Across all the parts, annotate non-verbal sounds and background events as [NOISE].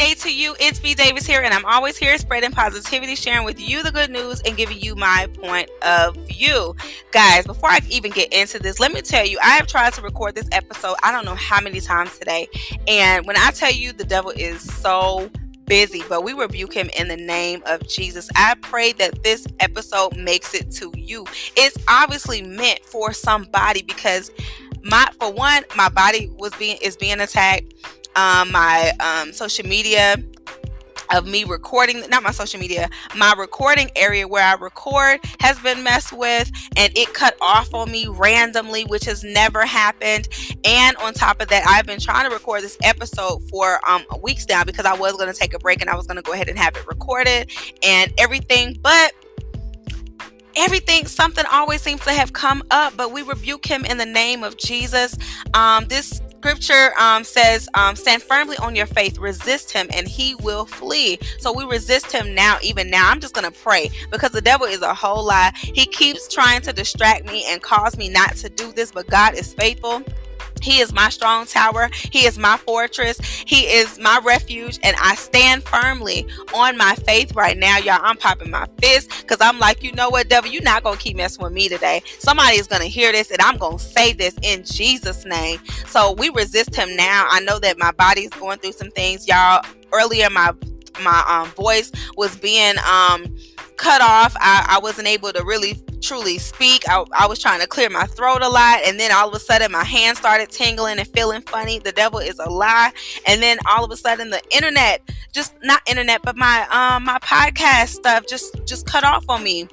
day to you. It's B Davis here, and I'm always here spreading positivity, sharing with you the good news, and giving you my point of view. Guys, before I even get into this, let me tell you, I have tried to record this episode I don't know how many times today. And when I tell you the devil is so busy, but we rebuke him in the name of Jesus. I pray that this episode makes it to you. It's obviously meant for somebody because my for one, my body was being is being attacked um, my um, social media of me recording not my social media my recording area where i record has been messed with and it cut off on me randomly which has never happened. And on top of that i've been trying to record this episode for um weeks now because i was going to take a break and i was going to go ahead and have it recorded and everything but everything something always seems to have come up but we rebuke him in the name of jesus. Um this scripture um, says um, stand firmly on your faith resist him and he will flee. So we resist him now even now. I'm just gonna pray because the devil is a whole lie. He keeps trying to distract me and cause me not to do this but god is faithful he is my strong tower. He is my fortress. He is my refuge. And I stand firmly on my faith right now. Y'all, I'm popping my fist because I'm like, you know what, devil, you're not going to keep messing with me today. Somebody is going to hear this and I'm going to say this in Jesus' name. So we resist him now. I know that my body's going through some things. Y'all, earlier, my my um, voice was being um, cut off. I, I wasn't able to really truly speak. I, I was trying to clear my throat a lot, and then all of a sudden my hands started tingling and feeling funny. The devil is a lie. And then all of a sudden the internet, just not internet, but my um my podcast stuff just just cut off on me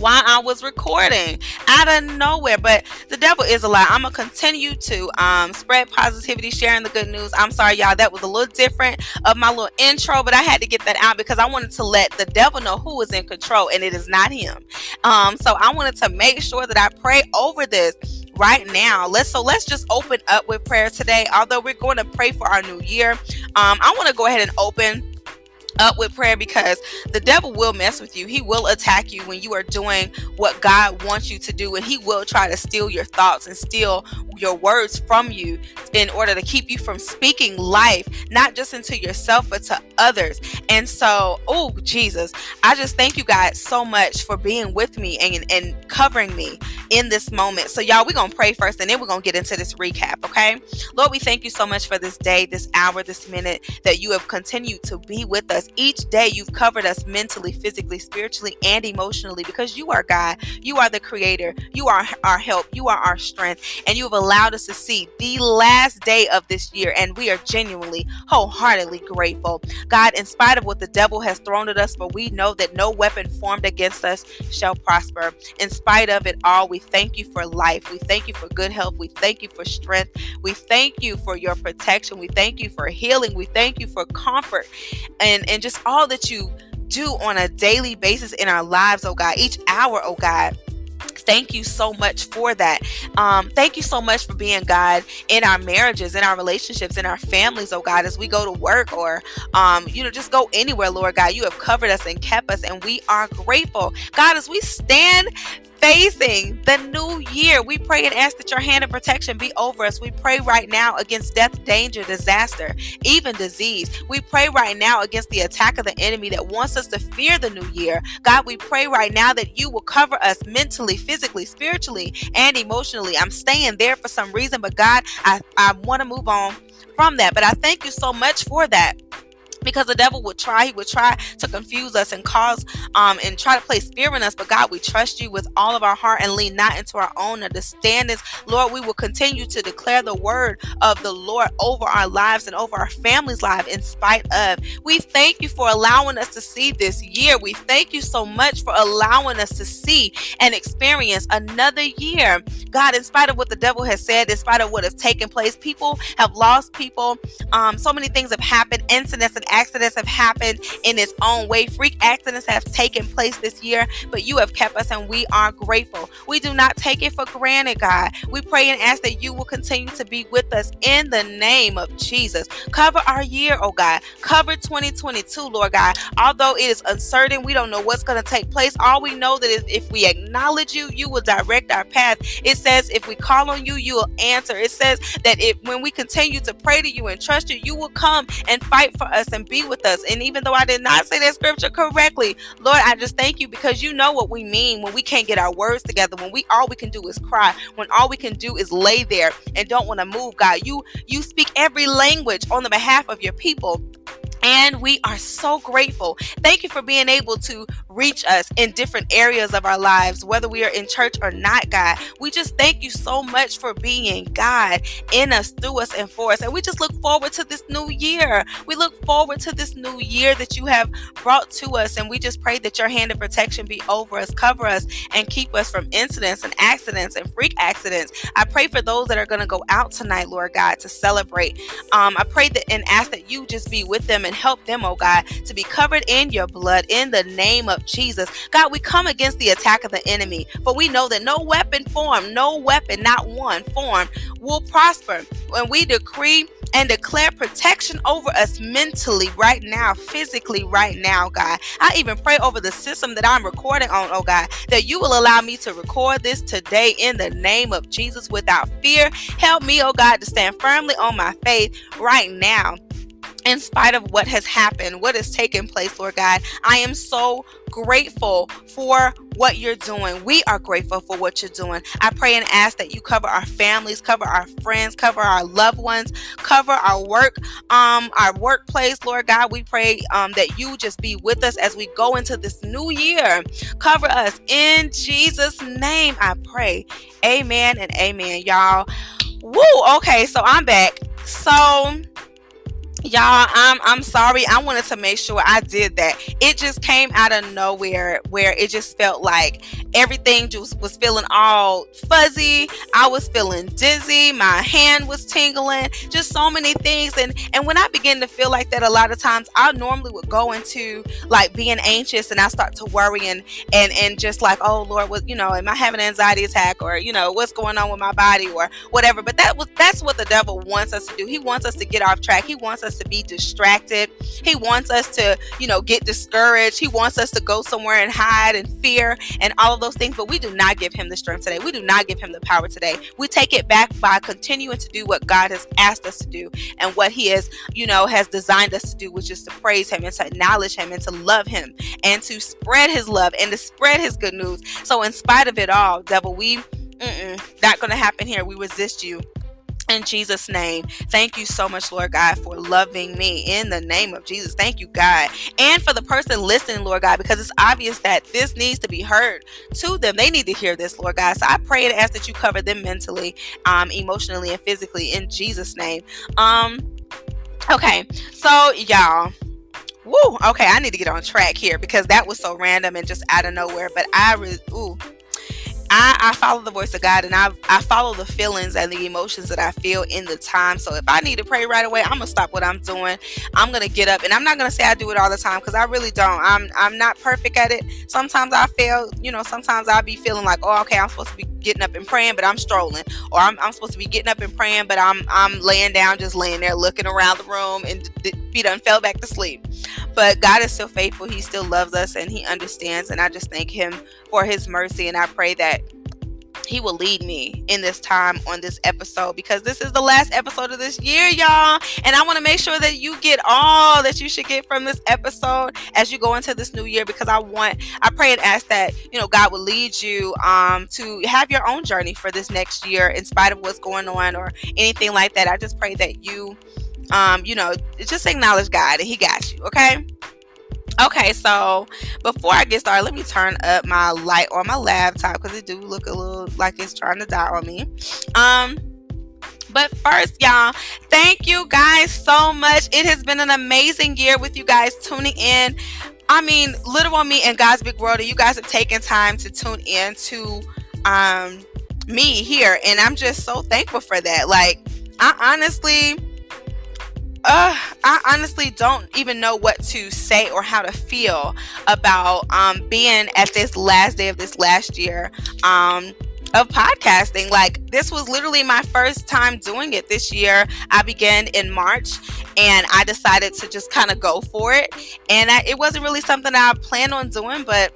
while I was recording out of nowhere. But the devil is a lie. I'm gonna continue to um, spread positivity, sharing the good news. I'm sorry, y'all. That was a little different of my little intro, but I had to get that out because I wanted to let the devil know who is in control, and it is not him. Um, so I wanted to make sure that I pray over this right now let's so let's just open up with prayer today although we're going to pray for our new year um, i want to go ahead and open up with prayer because the devil will mess with you. He will attack you when you are doing what God wants you to do, and he will try to steal your thoughts and steal your words from you in order to keep you from speaking life, not just into yourself, but to others. And so, oh, Jesus, I just thank you guys so much for being with me and, and covering me in this moment. So, y'all, we're going to pray first and then we're going to get into this recap, okay? Lord, we thank you so much for this day, this hour, this minute that you have continued to be with us. Each day, you've covered us mentally, physically, spiritually, and emotionally because you are God. You are the creator. You are our help. You are our strength. And you have allowed us to see the last day of this year, and we are genuinely, wholeheartedly grateful. God, in spite of what the devil has thrown at us, for we know that no weapon formed against us shall prosper. In spite of it all, we thank you for life. We thank you for good health. We thank you for strength. We thank you for your protection. We thank you for healing. We thank you for comfort and, and just all that you do on a daily basis in our lives, oh God, each hour, oh God thank you so much for that. Um, thank you so much for being God in our marriages, in our relationships, in our families, oh God, as we go to work or, um, you know, just go anywhere, Lord God. You have covered us and kept us, and we are grateful. God, as we stand facing the new year. We pray and ask that your hand of protection be over us. We pray right now against death, danger, disaster, even disease. We pray right now against the attack of the enemy that wants us to fear the new year. God, we pray right now that you will cover us mentally, physically, spiritually, and emotionally. I'm staying there for some reason, but God, I, I want to move on from that. But I thank you so much for that because the devil would try he would try to confuse us and cause um and try to place fear in us. But god we trust you with all of our heart and lean not into our own understandings. Lord we will continue to declare the word of the lord over our lives and over our families lives in spite of. We thank you for allowing us to see this year. We thank you so much for allowing us to see and experience another year. God in spite of what the devil has said in spite of what has taken place people have lost people. Um so many things have happened incidents and accidents have happened in its own way. Freak accidents have taken place this year, but you have kept us and we are grateful. We do not take it for granted, God. We pray and ask that you will continue to be with us in the name of Jesus. Cover our year, oh God. Cover 2022, Lord God. Although it is uncertain, we don't know what's going to take place. All we know that is if we acknowledge you, you will direct our path. It says if we call on you, you will answer. It says that if when we continue to pray to you and trust you, you will come and fight for us and be with us. And even though I did not say that scripture correctly, Lord, I just thank you because you know what we mean when we can't get our words together, when we all we can do is cry, when all we can do is lay there and don't want to move, God. You you speak every language on the behalf of your people. And we are so grateful. Thank you for being able to reach us in different areas of our lives, whether we are in church or not, God. We just thank you so much for being God in us, through us, and for us. And we just look forward to this new year. We look forward to this new year that you have brought to us. And we just pray that your hand of protection be over us, cover us, and keep us from incidents and accidents and freak accidents. I pray for those that are going to go out tonight, Lord God, to celebrate. Um, I pray that and ask that you just be with them and help them, oh God, to be covered in your blood in the name of Jesus. God, we come against the attack of the enemy, for we know that no weapon formed, no weapon, not one formed, will prosper. When we decree and declare protection over us mentally right now, physically right now, God. I even pray over the system that I'm recording on, oh God, that you will allow me to record this today in the name of Jesus without fear. Help me, oh God, to stand firmly on my faith right now in spite of what has happened, what has taken place, Lord God. I am so grateful for what you're doing. We are grateful for what you're doing. I pray and ask that you cover our families, cover our friends, cover our loved ones, cover our work, um, our workplace, Lord God. We pray um, that you just be with us as we go into this new year. Cover us in Jesus' name. I pray. Amen and amen, y'all. Woo. Okay, so I'm back. So y'all i'm i'm sorry. I wanted to make sure i did that. It just came out of nowhere where it just felt like everything just was feeling all fuzzy. I was feeling dizzy. My hand was tingling. Just so many things. And and when i begin to feel like that a lot of times i normally would go into like being anxious and i start to worry and and and just like oh lord what you know am i having an anxiety attack or you know what's going on with my body or whatever? But that was that's what the devil wants us to do. He wants us to get off track. He wants us us to be distracted. He wants us to, you know, get discouraged. He wants us to go somewhere and hide and fear and all of those things. But we do not give him the strength today. We do not give him the power today. We take it back by continuing to do what God has asked us to do and what he has, you know, has designed us to do, which is to praise him and to acknowledge him and to love him and to spread his love and to spread his good news. So in spite of it all, devil, we not to happen here. We resist you in Jesus' name. Thank you so much, Lord God, for loving me in the name of Jesus. Thank you, God. And for the person listening, Lord God, because it's obvious that this needs to be heard to them. They need to hear this, Lord God. So I pray and ask that you cover them mentally, um, emotionally, and physically in Jesus' name. Um, okay, so y'all. Woo, okay, I need to get on track here because that was so random and just out of nowhere. But I, ooh, I, I follow the voice of God and I, I follow the feelings and the emotions that I feel in the time. So if I need to pray right away, I'm gonna stop what I'm doing. I'm gonna get up and I'm not gonna say I do it all the time because I really don't. I'm I'm not perfect at it. Sometimes I fail, you know, sometimes I'll be feeling like, oh, okay, I'm supposed to be getting up and praying, but I'm strolling. Or I'm, I'm supposed to be getting up and praying, but I'm I'm laying down, just laying there looking around the room and be done fell back to sleep. But God is still faithful. He still loves us and he understands. And I just thank him for his mercy. And I pray that he will lead me in this time on this episode because this is the last episode of this year, y'all. And I want to make sure that you get all that you should get from this episode as you go into this new year because I want, I pray and ask that, you know, God will lead you um, to have your own journey for this next year in spite of what's going on or anything like that. I just pray that you, um, you know, just acknowledge God and He got you, okay? Okay, so before I get started, let me turn up my light on my laptop because it do look a little like it's trying to die on me. Um, but first, y'all, thank you guys so much. It has been an amazing year with you guys tuning in. I mean, Little on Me and God's Big World, and you guys have taken time to tune in to um me here, and I'm just so thankful for that. Like, I honestly uh, I honestly don't even know what to say or how to feel about um, being at this last day of this last year um, of podcasting. Like, this was literally my first time doing it this year. I began in March and I decided to just kind of go for it. And I, it wasn't really something I planned on doing, but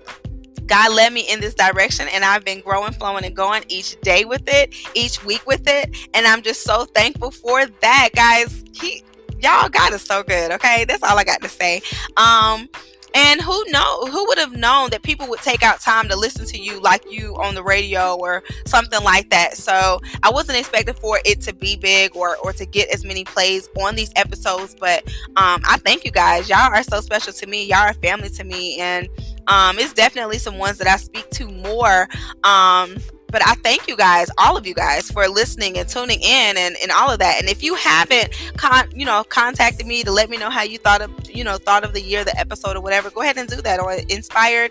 God led me in this direction and I've been growing, flowing, and going each day with it, each week with it. And I'm just so thankful for that, guys. He, y'all, God is so good. Okay. That's all I got to say. Um, and who know who would have known that people would take out time to listen to you like you on the radio or something like that. So I wasn't expecting for it to be big or or to get as many plays on these episodes. But um, I thank you guys. Y'all are so special to me. Y'all are family to me, and um, it's definitely some ones that I speak to more. Um, but I thank you guys, all of you guys, for listening and tuning in and, and all of that. And if you haven't, con- you know, contacted me to let me know how you thought of, you know, thought of the year, the episode, or whatever, go ahead and do that on inspired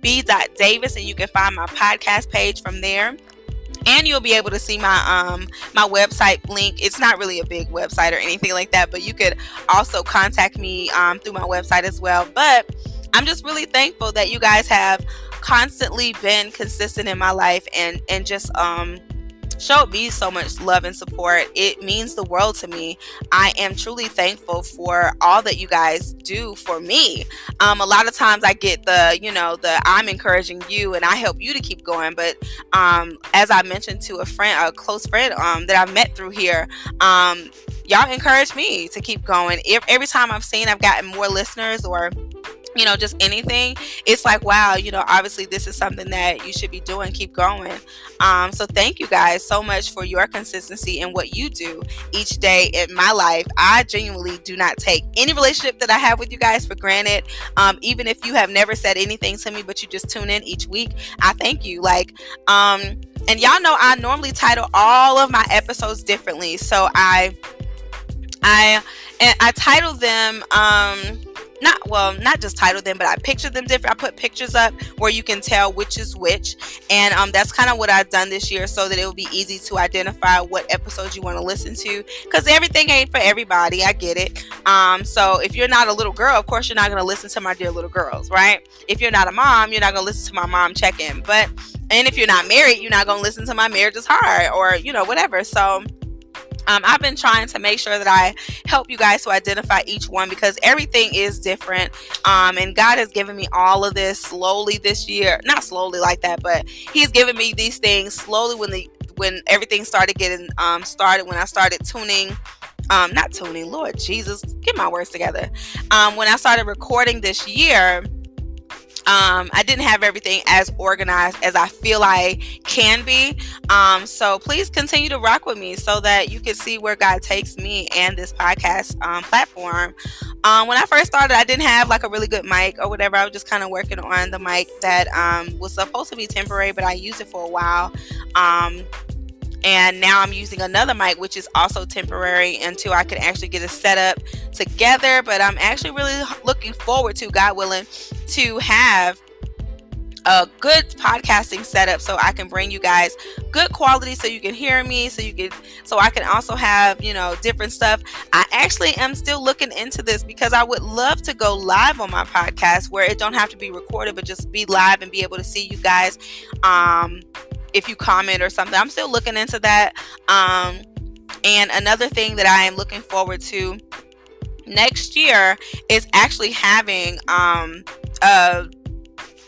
b.davis, and you can find my podcast page from there. And you'll be able to see my um my website link. It's not really a big website or anything like that but you could also contact me um, through my website as well. But i'm just really thankful that you guys have constantly been consistent in my life and and just um showed me so much love and support. It means the world to me. I am truly thankful for all that you guys do for me. Um, a lot of times I get the, you know, the I'm encouraging you and I help you to keep going. But um, as I mentioned to a friend, a close friend um, that I've met through here, um, y'all encourage me to keep going. Every time I've seen I've gotten more listeners or you know, just anything, it's like, wow, you know, obviously this is something that you should be doing, keep going. Um, so thank you guys so much for your consistency and what you do each day in my life. I genuinely do not take any relationship that I have with you guys for granted. Um, even if you have never said anything to me, but you just tune in each week, I thank you. Like, um, and y'all know I normally title all of my episodes differently. So I, I, and I title them, um, not well not just title them but i picture them different. I put pictures up where you can tell which is which. And um, that's kind of what i've done this year so that it will be easy to identify what episodes you want to listen to because everything ain't for everybody. I get it. Um, so if you're not a little girl of course you're not going to listen to my dear little girls right? If you're not a mom you're not going to listen to my mom check-in. But and if you're not married you're not going to listen to my marriage is hard or you know whatever. So um, I've been trying to make sure that I help you guys to identify each one because everything is different. Um, and God has given me all of this slowly this year. Not slowly like that, but He's given me these things slowly when the when everything started getting um, started. When I started tuning. Um, not tuning, Lord Jesus, get my words together. Um, when I started recording this year, um, I didn't have everything as organized as I feel I can be. Um, so please continue to rock with me so that you can see where God takes me and this podcast um, platform. Um, when I first started, I didn't have like a really good mic or whatever. I was just kind of working on the mic that um, was supposed to be temporary, but I used it for a while. And now I'm using another mic, which is also temporary until I can actually get a setup together. But I'm actually really looking forward to, God willing, to have a good podcasting setup so I can bring you guys good quality so you can hear me so you can so I can also have you know different stuff I actually am still looking into this because I would love to go live on my podcast where it don't have to be recorded but just be live and be able to see you guys um if you comment or something. I'm still looking into that. Um, and another thing that I am looking forward to next year is actually having um, a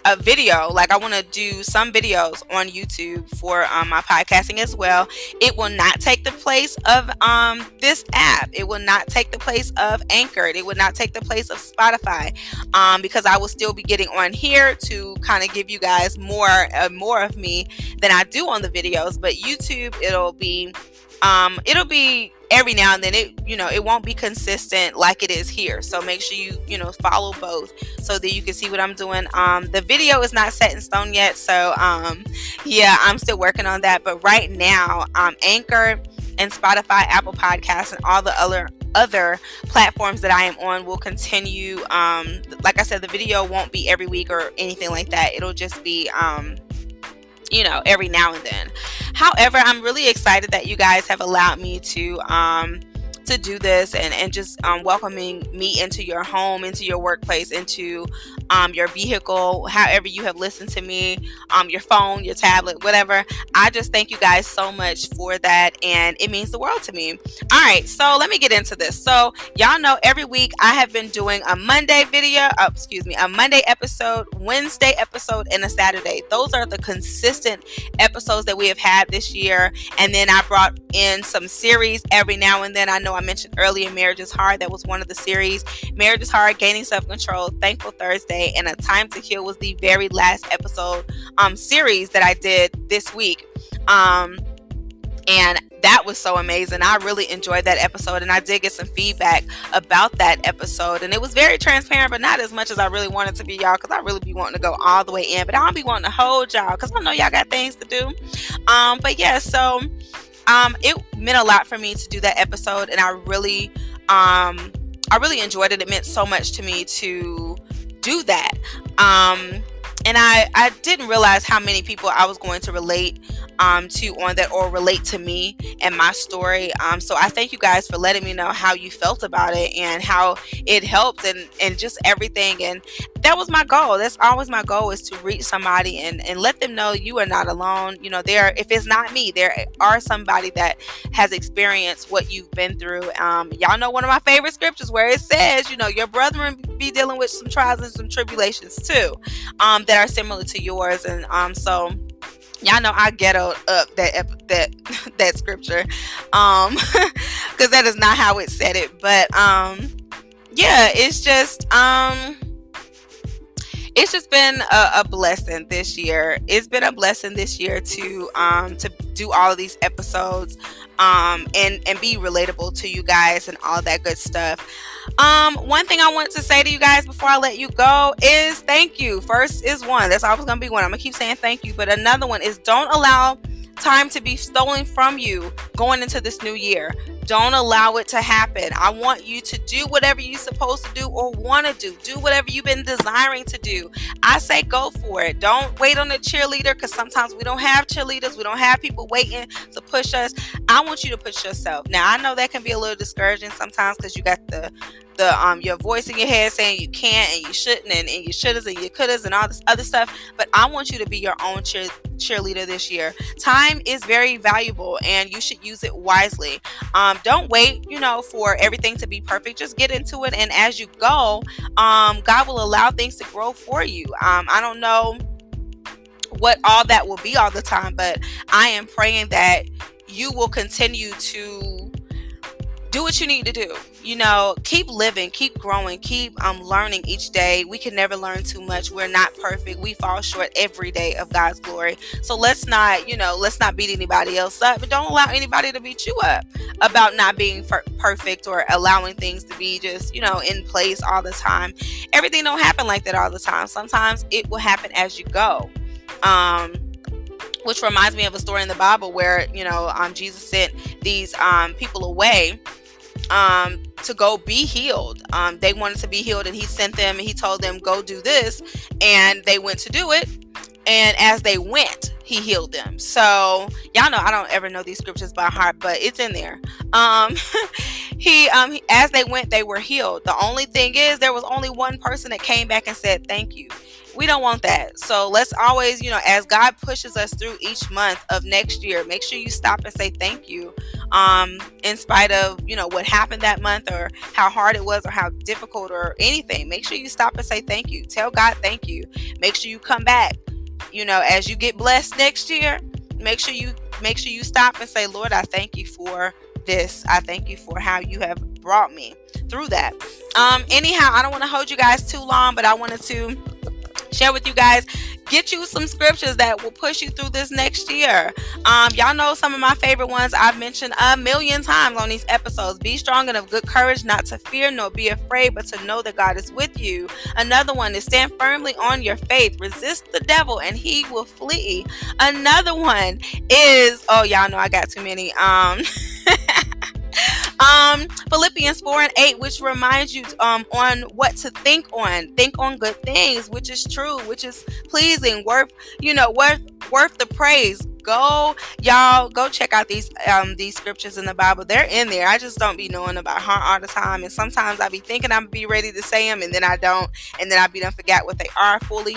a video like i want to do some videos on youtube for um, my podcasting as well. It will not take the place of um, this app. It will not take the place of anchor. It will not take the place of spotify um, because i will still be getting on here to kind of give you guys more uh, more of me than i do on the videos. But youtube it'll be um, it'll be every now and then it you know it won't be consistent like it is here so make sure you you know follow both so that you can see what i'm doing um the video is not set in stone yet so um yeah i'm still working on that but right now um anchor and spotify apple podcasts and all the other other platforms that I am on will continue. Um, like I said, the video won't be every week or anything like that. It'll just be um, you know, every now and then. However, I'm really excited that you guys have allowed me to um, to do this and, and just um, welcoming me into your home, into your workplace, into um, your vehicle, however you have listened to me, um, your phone, your tablet, whatever. I just thank you guys so much for that, and it means the world to me. All right, so let me get into this. So, y'all know every week I have been doing a Monday video, oh, excuse me, a Monday episode, Wednesday episode, and a Saturday. Those are the consistent episodes that we have had this year. And then I brought in some series every now and then. I know I mentioned earlier Marriage is Hard. That was one of the series. Marriage is Hard, Gaining Self Control, Thankful Thursday, and A Time to Heal was the very last episode um series that I did this week. Um and that was so amazing. I really enjoyed that episode, and I did get some feedback about that episode. And it was very transparent, but not as much as I really wanted to be, y'all, because I really be wanting to go all the way in. But I don't be wanting to hold y'all because I know y'all got things to do. Um, but yeah, so um, it meant a lot for me to do that episode, and I really, um, I really enjoyed it. It meant so much to me to do that. Um, and I, I didn't realize how many people I was going to relate um, to on that or relate to me and my story. Um, so I thank you guys for letting me know how you felt about it and how it helped and, and just everything. And that was my goal. That's always my goal is to reach somebody and, and let them know you are not alone. You know, there, if it's not me, there are somebody that has experienced what you've been through. Um, y'all know one of my favorite scriptures where it says, you know, your brethren be dealing with some trials and some tribulations too, um, that are similar to yours. And um, so y'all know I ghettoed up that that [LAUGHS] that scripture, um, [LAUGHS] because that is not how it said it. But um, yeah, it's just um it's just been a, a, blessing this year. It's been a blessing this year to um to do all of these episodes um and and be relatable to you guys and all that good stuff. Um, one thing I want to say to you guys before I let you go is thank you. First is one. That's always gonna be one. I'm gonna keep saying thank you, but another one is don't allow time to be stolen from you going into this new year. Don't allow it to happen. I want you to do whatever you're supposed to do or want to do. Do whatever you've been desiring to do. I say go for it. Don't wait on a cheerleader because sometimes we don't have cheerleaders. We don't have people waiting to push us. I want you to push yourself. Now, I know that can be a little discouraging sometimes because you got the the um your voice in your head saying you can't and you shouldn't and, and you shouldas and you couldas and all this other stuff but i want you to be your own cheer, cheerleader this year time is very valuable and you should use it wisely um don't wait you know for everything to be perfect. Just get into it and as you go um god will allow things to grow for you. Um i don't know what all that will be all the time but i am praying that you will continue to do what you need to do. You know keep living keep growing keep um learning each day. We can never learn too much. We're not perfect. We fall short every day of god's glory. So let's not you know let's not beat anybody else up but don't allow anybody to beat you up about not being perfect or allowing things to be just you know in place all the time. Everything don't happen like that all the time. Sometimes it will happen as you go. Um which reminds me of a story in the Bible where you know um, Jesus sent these um, people away um, to go be healed. Um, they wanted to be healed, and he sent them. And he told them, "Go do this," and they went to do it. And as they went, he healed them. So y'all know I don't ever know these scriptures by heart, but it's in there. Um, [LAUGHS] he, um, he, as they went, they were healed. The only thing is, there was only one person that came back and said, "Thank you." We don't want that. So let's always, you know, as God pushes us through each month of next year, make sure you stop and say thank you. Um, in spite of, you know, what happened that month or how hard it was or how difficult or anything. Make sure you stop and say thank you. Tell God thank you. Make sure you come back. You know, as you get blessed next year, make sure you make sure you stop and say, Lord, I thank you for this. I thank you for how you have brought me through that. Um, anyhow, I don't want to hold you guys too long, but I wanted to share with you guys get you some scriptures that will push you through this next year. Um y'all know some of my favorite ones i've mentioned a million times on these episodes. Be strong and of good courage not to fear nor be afraid but to know that god is with you. Another one is stand firmly on your faith. Resist the devil and he will flee. Another one is oh y'all know i got too many um [LAUGHS] um philippians 4 and 8 which reminds you um on what to think on. Think on good things which is true which is pleasing worth you know worth worth the praise. Go y'all go check out these um these scriptures in the bible. They're in there. I just don't be knowing about heart all the time. And sometimes i be thinking i'm be ready to say them and then i don't. And then i be done forget what they are fully.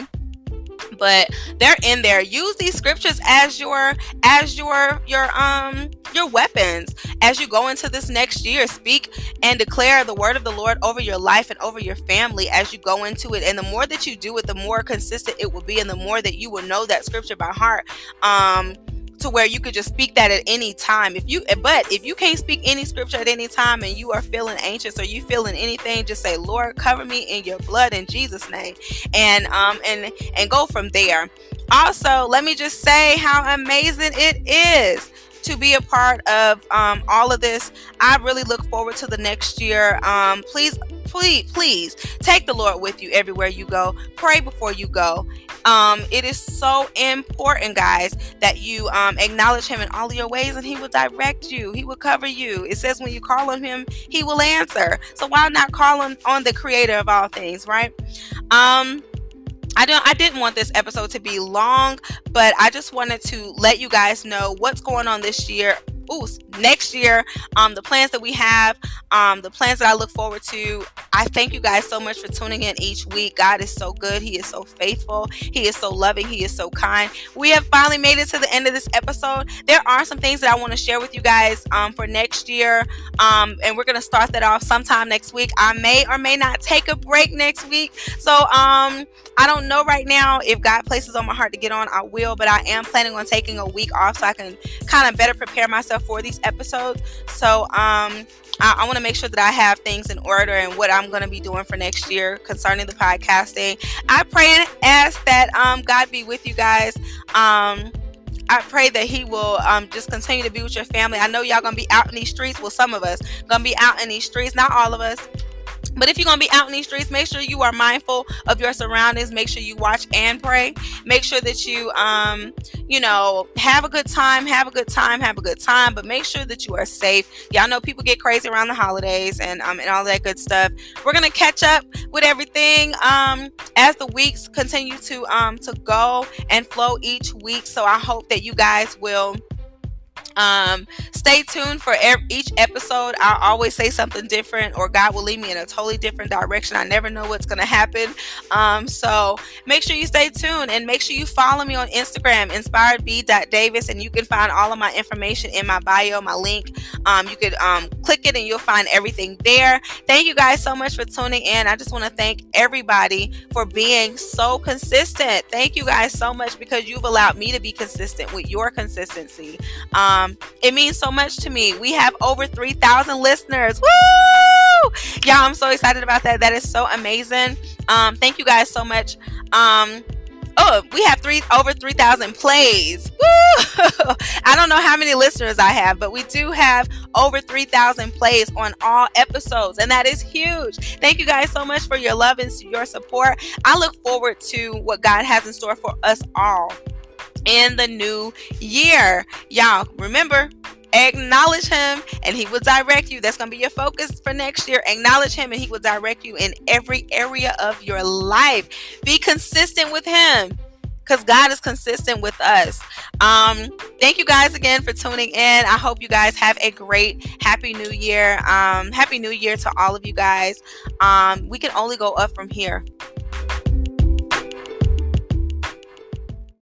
But they're in there. Use these scriptures as your as your your um your weapons as you go into this next year speak and declare the word of the lord over your life and over your family as you go into it and the more that you do it the more consistent it will be and the more that you will know that scripture by heart um to where you could just speak that at any time. If you but if you can't speak any scripture at any time and you are feeling anxious or you feeling anything, just say, Lord, cover me in your blood in Jesus' name. And um and and go from there. Also, let me just say how amazing it is to be a part of um, all of this. I really look forward to the next year. Um, please, please, please take the Lord with you everywhere you go. Pray before you go. Um, it is so important, guys, that you um, acknowledge Him in all your ways, and He will direct you. He will cover you. It says when you call on Him, He will answer. So why not call on, on the Creator of all things, right? Um, I don't I didn't want this episode to be long, but I just wanted to let you guys know what's going on this year ooh, next year, um, the plans that we have, um, the plans that I look forward to. I thank you guys so much for tuning in each week. God is so good. He is so faithful. He is so loving. He is so kind. We have finally made it to the end of this episode. There are some things that I want to share with you guys um, for next year, um, and we're gonna start that off sometime next week. I may or may not take a break next week, so um, I don't know right now if God places on my heart to get on. I will, but I am planning on taking a week off so I can kind of better prepare myself for these episodes. So um, I, I want to make sure that I have things in order and what I'm going to be doing for next year concerning the podcasting. I pray and ask that um, God be with you guys. Um, I pray that He will um, just continue to be with your family. I know y'all gonna be out in these streets. Well, some of us gonna be out in these streets, not all of us. But if you're going to be out in these streets, make sure you are mindful of your surroundings. Make sure you watch and pray. Make sure that you, um, you know, have a good time, have a good time, have a good time, but make sure that you are safe. Y'all know people get crazy around the holidays and, um, and all that good stuff. We're going to catch up with everything, um, as the weeks continue to, um, to go and flow each week. So I hope that you guys will um, stay tuned for each episode. I'll always say something different, or God will lead me in a totally different direction. I never know what's going to happen. Um, so make sure you stay tuned and make sure you follow me on Instagram, inspiredb.davis, and you can find all of my information in my bio, my link. Um, you could um, click it and you'll find everything there. Thank you guys so much for tuning in. I just want to thank everybody for being so consistent. Thank you guys so much because you've allowed me to be consistent with your consistency. Um, um, it means so much to me. We have over 3,000 listeners. Woo! Y'all, I'm so excited about that. That is so amazing. Um, thank you guys so much. Um, oh, we have three over 3,000 plays. Woo! [LAUGHS] I don't know how many listeners I have, but we do have over 3,000 plays on all episodes, and that is huge. Thank you guys so much for your love and your support. I look forward to what God has in store for us all in the new year. Y'all, remember, acknowledge him and he will direct you. That's going to be your focus for next year. Acknowledge him and he will direct you in every area of your life. Be consistent with him because God is consistent with us. Um, thank you guys again for tuning in. I hope you guys have a great, happy new year. Um, happy new year to all of you guys. Um, we can only go up from here.